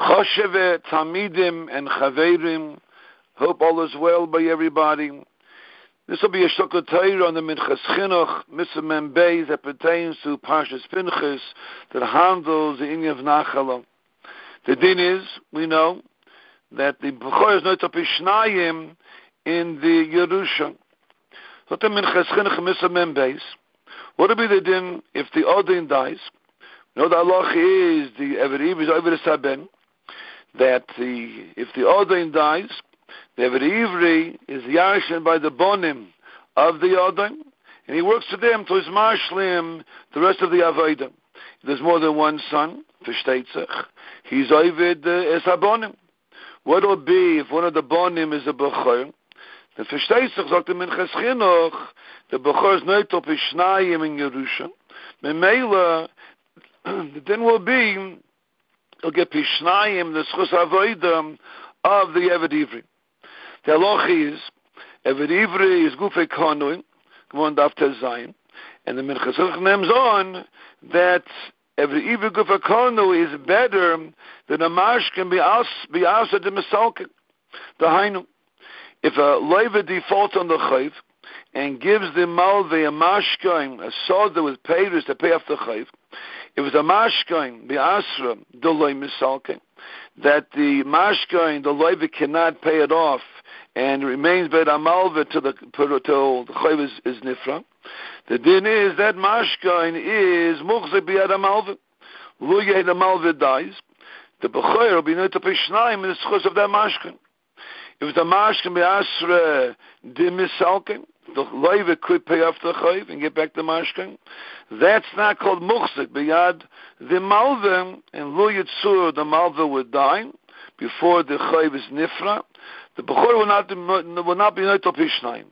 Chosheve, Talmidim, and Chaverim. Hope all is well by everybody. This will be a Shokot Torah on the Minchas Chinuch, Mr. Membeis, that pertains to Parshas Pinchas, that handles the Inyan of Nachala. The din is, we know, that the Bechor is not Pishnayim in the Yerusha. So the Minchas Chinuch, Mr. Membeis, what will be the din if the Odin dies? You know the Allah is the Everiv is the Saben, that the if the Odin dies, the Ivri is Yarshin by the Bonim of the Odin, and he works for them to his Marshlim the rest of the Avodah. There's more than one son, Fishtetzach. He's Ovid uh, es Abonim. What will be if one of the Bonim is a Bechor? The Fishtetzach sagt im Minchas Chinuch, the Bechor is not up Ishnayim in Yerusha. Memela, then will be, he'll get Pishnayim, the Schus Avodah of the Eved Ivri. The halacha is, Eved Ivri is Gufei Konuim, Gmon Daf Zayin, and the Minchas names on that Eved Ivri Gufei Konu is better than a marsh can be asked be asked at the Misalkin. The Hainu. If a leiva defaults on the chayv and gives the malve a mashkain, a soda with payers to pay off the chayv, if was a mashkain, the asra, the misalkin, that the mashkain, the leiva cannot pay it off and remains by the malva till the till the chayv is, is nifra. The din is that mashkain is muchze biyad malva. Luye the malva dies. The bechayr will be not to pay shnaim in the schus of that mashkain. If the mashkain be asra dimisalkin, the loiva could pay off the chayv and get back the mashkain. That's not called muchzik biyad the malva and lo yitzur the malva would die before the chayv is nifra the Bechor will not, will not be not Pishnayim.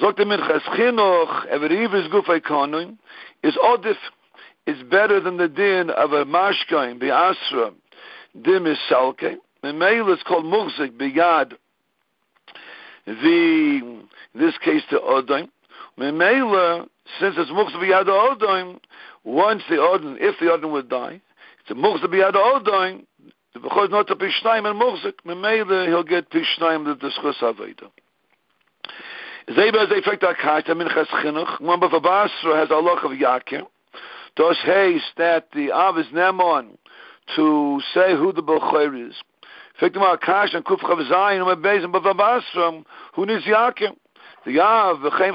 Zogt the Minchas Chinuch, Everiv is Gufay Konuim, is Odif, is better than the din of a Mashkaim, Asra, Dim is Salke. The male is called Muchzik, Biyad, the, in this case, the Odaim. Memela, since it's Muchzik Biyad Odaim, once the Odaim, if the Odaim would die, it's a Muchzik Biyad Odaim, the Bechor is not a Pishnayim and Muchzik. Memele, he'll get Pishnayim the Dischus Aveda. Zeba is effect Akait, Minchas Chinuch. Mamba Vabasra has a loch of Yakir. does haste that the Av is Nemon to say who the Bechor is. Effect Akash and Kuf um Bezim who needs Yakir. The Av, the Chaim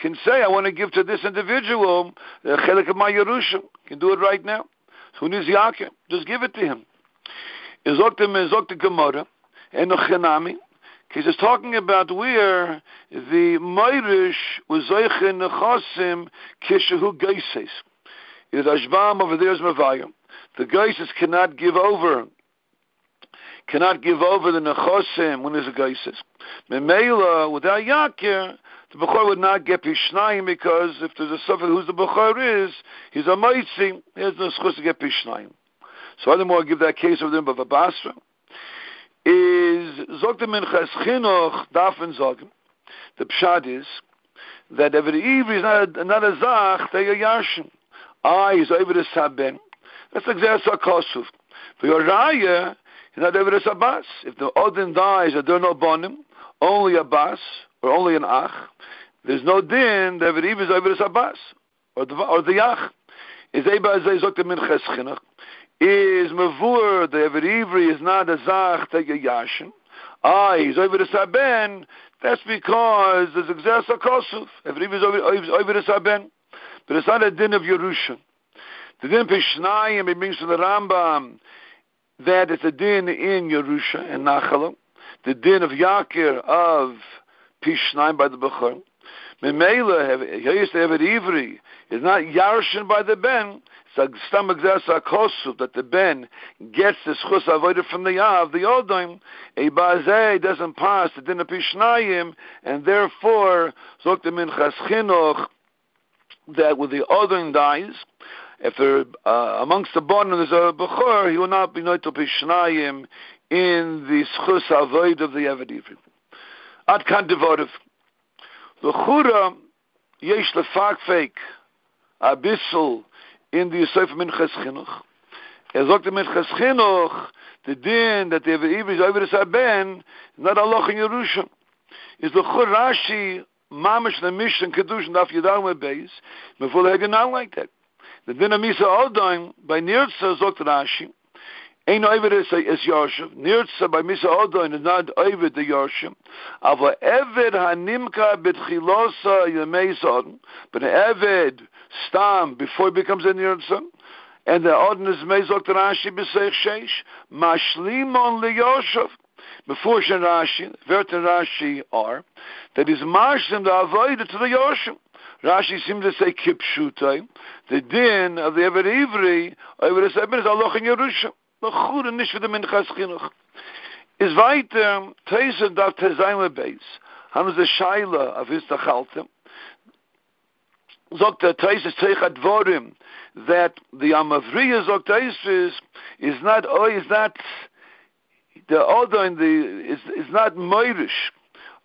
can say, I want to give to this individual uh, the chelik of my Yerusha. Can do it right now. Who needs Yakir? Just give it to him. Is him Gemara and the Chenami. He's just talking about where the Meirish was Zeichen Nechasim Kishahu Geises. Is Ashbam over there is Mavayim. The Geises cannot give over cannot give over the Nechasim when there's a Geises. Memela, without Yakir, the Bechor would not get Pishnayim because if there's a Suffolk who's the Bechor is, he's a Maitzi, he has no schus to get Pishnayim. So I give that case of them a Basra, is Zogtem Minchas Chinuch Dafen Zogem. The Pshad is that every Ivri is not a, not a Zach, they are Yashin. Ah, he's over the Saben. That's exactly Kosuf. For your Raya, he's not over the Sabbas. If the Odin dies, there are no Bonim, only a Bas, or only an ach, there's no din that it is over the sabbas or the or the ach. Is eba ze zok the minches chinuch is mavur the Eved is not a zach take yashin. Ah, he's over the saben. That's because there's exersa kosuf. Eved is over, the saben, but it's not a din of Yerusha. The din pishnayim it means to the Rambam that it's a din in Yerusha and Nachalam. The din of Yakir of Pishnayim by the Bechor. Memela, have it Ivri, is not Yarshin by the Ben, it's a stomach kosu that the Ben gets the schus avoided from the Yav, the Odim, a Bazeh doesn't pass the din of Pishnayim, and therefore, Zok the Minchas Chinuch, that when the Odim dies, if there uh, amongst the bottom there's a Bechor, he will not be noted to Pishnayim in the schus avoid of the Eved Ivri. Ad kan devotiv. L'chura yesh lefakfek a bissel in the Yosef Minches Chinuch Er sagt mit Cheschinuch, the din that the Ivri is over the Saben, not Allah in Yerusha. Is the Chur Rashi, Mamish the Mishnah Kedush and Daf Yadam Beis, Meful Hegen like that. The din of Misa Odaim, by Nirtza, sagt Rashi, Ein over is is Yoshev. Nirtza by Misa Odaim is not over the Yoshev. Aber Eved Hanimka Betchilosa Yemei Sodom, but Eved Stam, before he becomes a Nirtza, and the ordinance mezok the Rashi b'seich sheish mashlimon liyoshev before Shen Rashi, Vert Rashi are that is marshim the avoid to the Yoshim. Rashi seems to say kipshutai, the din of the Ever Ivri, over the Sebin is Allah in Yerusha. The chud and nish for the Minchas Chinuch. Is weiter, Teise darf Tezayin lebeis, haben sie Shaila of his Tachaltem, sagt der Teise Teichat Vorim, that the Amavriya Zoktaisvis is not oh is not the other in the is is not Moirish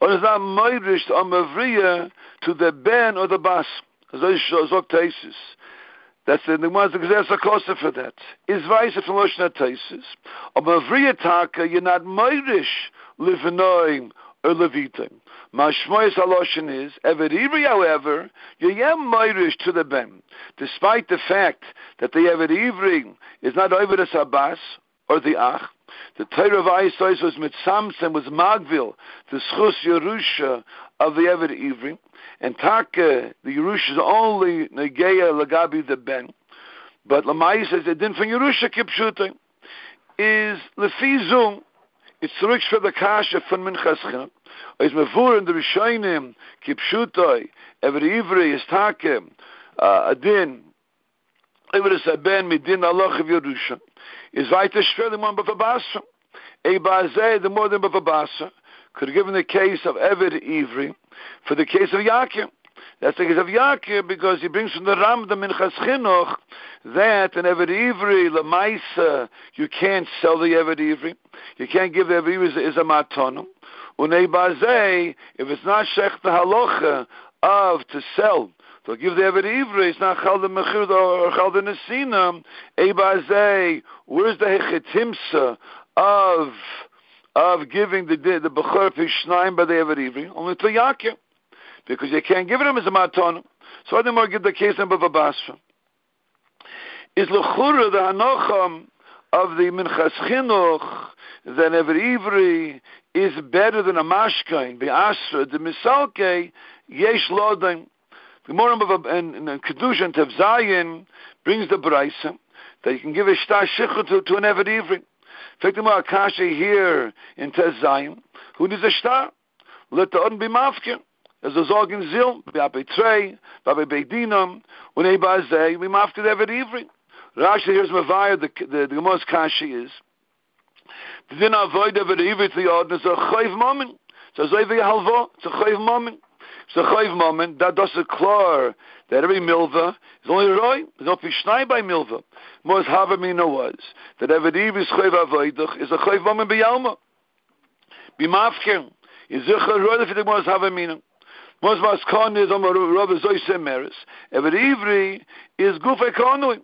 or is not Moirish Amavriya to the Ben or the Bas. Zoktaisvis. That's the Gemara's exercise kosa for that. Is vice from Loshna Taisis. Amavriya Taka, you're not Moirish Livanoim or Levitim. Mashmoyes Haloshin is, Everivri, however, you Yayem Moirish to the Ben, despite the fact that the Everivri is not over the Sabbas or the Ach, the Torah of Aisois was Mitzamsen, was Magvil, the Schus Yerusha of the Eved Ivri, and Taka, the Yerusha is only Negeya Lagabi the Ben, but Lamai says it didn't from Yerusha Kipshuta, is Lefizum, it's zurück for the Kasha von Minchas is mevur in the Rishonim, kipshutoi, every ivri is take, uh, adin, every saben midin Allah of Yerusha, is bavabasa. Ebazeh, the more than bavabasa, could have given the case of Eved Ivri for the case of Yakim. That's the case of Yakir because he brings from the Ram the Minchas Chinuch that an Eved Ivri Lamaisa you can't sell the Eved Ivri, you can't give the Eved Ivri is a matonum. Unei if it's not shech the halacha of to sell, to give the Eved Ivri, it's not chal the mechir or chal the nesina, bazei, where's the hechetimsa of of giving the the bechor pishnaim by the Eved Ivri? Only to Yakir, because you can't give it him as a maton. So I think more give the case of Bava Basra. Is lechura the hanocham of the Minchas Chinuch than Eved Ivri is better than a mashkain be'asra the misalke yesh lodim. The Gemara in, in, Kedusha Tev Zayin brings the brayse that you can give a shtar shichu to, to an Eved Ivri. Fact, the Akasha here in Tev Zayin, who needs a shtar? Let the Odin be mafkin. As a Zorgen Zil, Babe Trey, Babe Beidinam, when Eba Zay, we mafkin Eved Ivri. Rashi here's Mavaya, the, the, the Gemara's Kashi is, the din avoid over the ivit the is a chayv moment. So so we halva, a chayv moment. So khoyf moment da das a klar that every milva is only roy is op shnay by milva. Mos have me no words. That every div is khoyf avoydig is a khoyf moment by yalma. Bi mafken in zikh roy fit mos have me no. Mos vas kon is on a rover zoy semeris every ivri is gufe konoy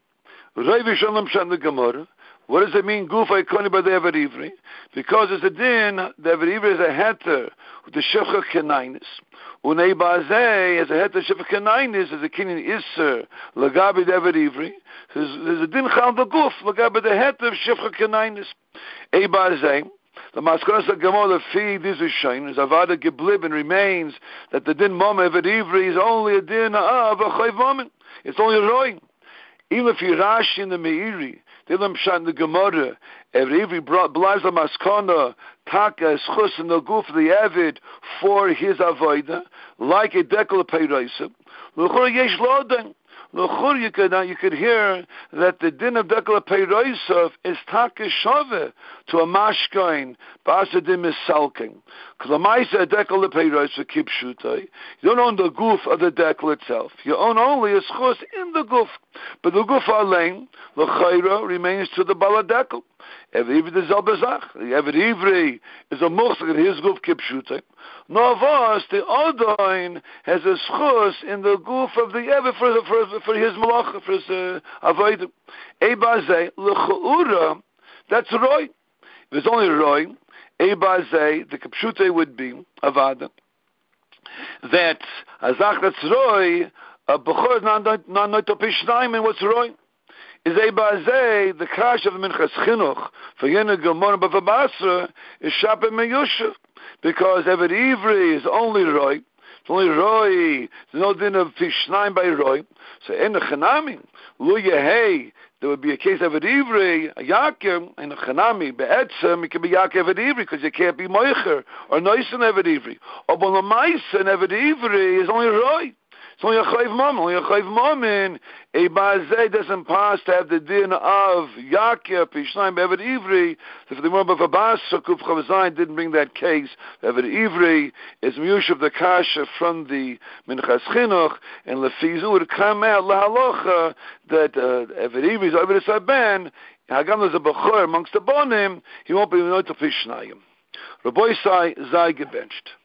roy vi shonam shande gemor What does it mean, gufay koni by the Ever Ivri? Because it's a din, the Ever Ivri is a heter, the shefcha kenainis. Unei bazeh, as a heter shefcha kenainis, as a kinin isser, lagabi the Ever Ivri. There's a din chal the guf, lagabi the heter of shefcha kenainis. Ei bazeh, the Maskaras of Gemara feed this is shown as Avada Geblib and remains that the din mom Ever Ivri is only a din of a chayv moment. It's only a roing. Even if you rash in the Meiri, Dilam Shan the Gemara, every every maskana, taka schus in the goof the avid for his avoida, like a dekel peirosim. You could uh, you could hear that the din of dekel peirosim is taka shove to a mashkain, basadim is salking. Klamaisa dekel lepeiros for kipshutai. You don't own the goof of the dekel itself. You own only a schus in the goof. But the goof alain, l'chayra, remains to the baladekel. Every Ivri is Zalbezach. Ever Ivri is a muchsach in his goof kipshutai. No of the Odoin has a schus in the goof of the Ever for, for, for his malach, for his uh, avodah. Ebaze, l'cha'ura, that's Roy. If it's only Roy, Ebaze, the Kapshute would be Avada. That Azach that's Roy, a Bechor is not Pishnaim, and what's Roy? Is Ebaze, the crash of Minchas Chinuch, for Yena Gemara Bavabasra, is Shapim Meyushav. Because Eved Ivri is only Roy, it's only Roy. There's no din of Pishnaim by Roy. So in the Chanami, Lu Yehei, there would be a case of an ivri, a yakim, and a chanami, be'etzem, it can be yakim of ivri, because you can't be moicher, or nois an evet ivri. Or bon a mais an evet ivri is only roy. It's only a chayv mom, only a chayv mom in a bazeh doesn't pass to have the din of Yakir, Pishnaim, Be'evet Ivri. So if the Gemara of Abbas, Sukuf Chavzayin didn't bring that case, Be'evet Ivri is Miyush of the Kasha from the Minchas Chinuch, and Lefizu would come out, Lahalocha, that uh, Ivri is over the Saban, Hagam is a Bechor amongst the Bonim, he won't be able to Pishnaim. Rabbi Sai, Zai gebenched.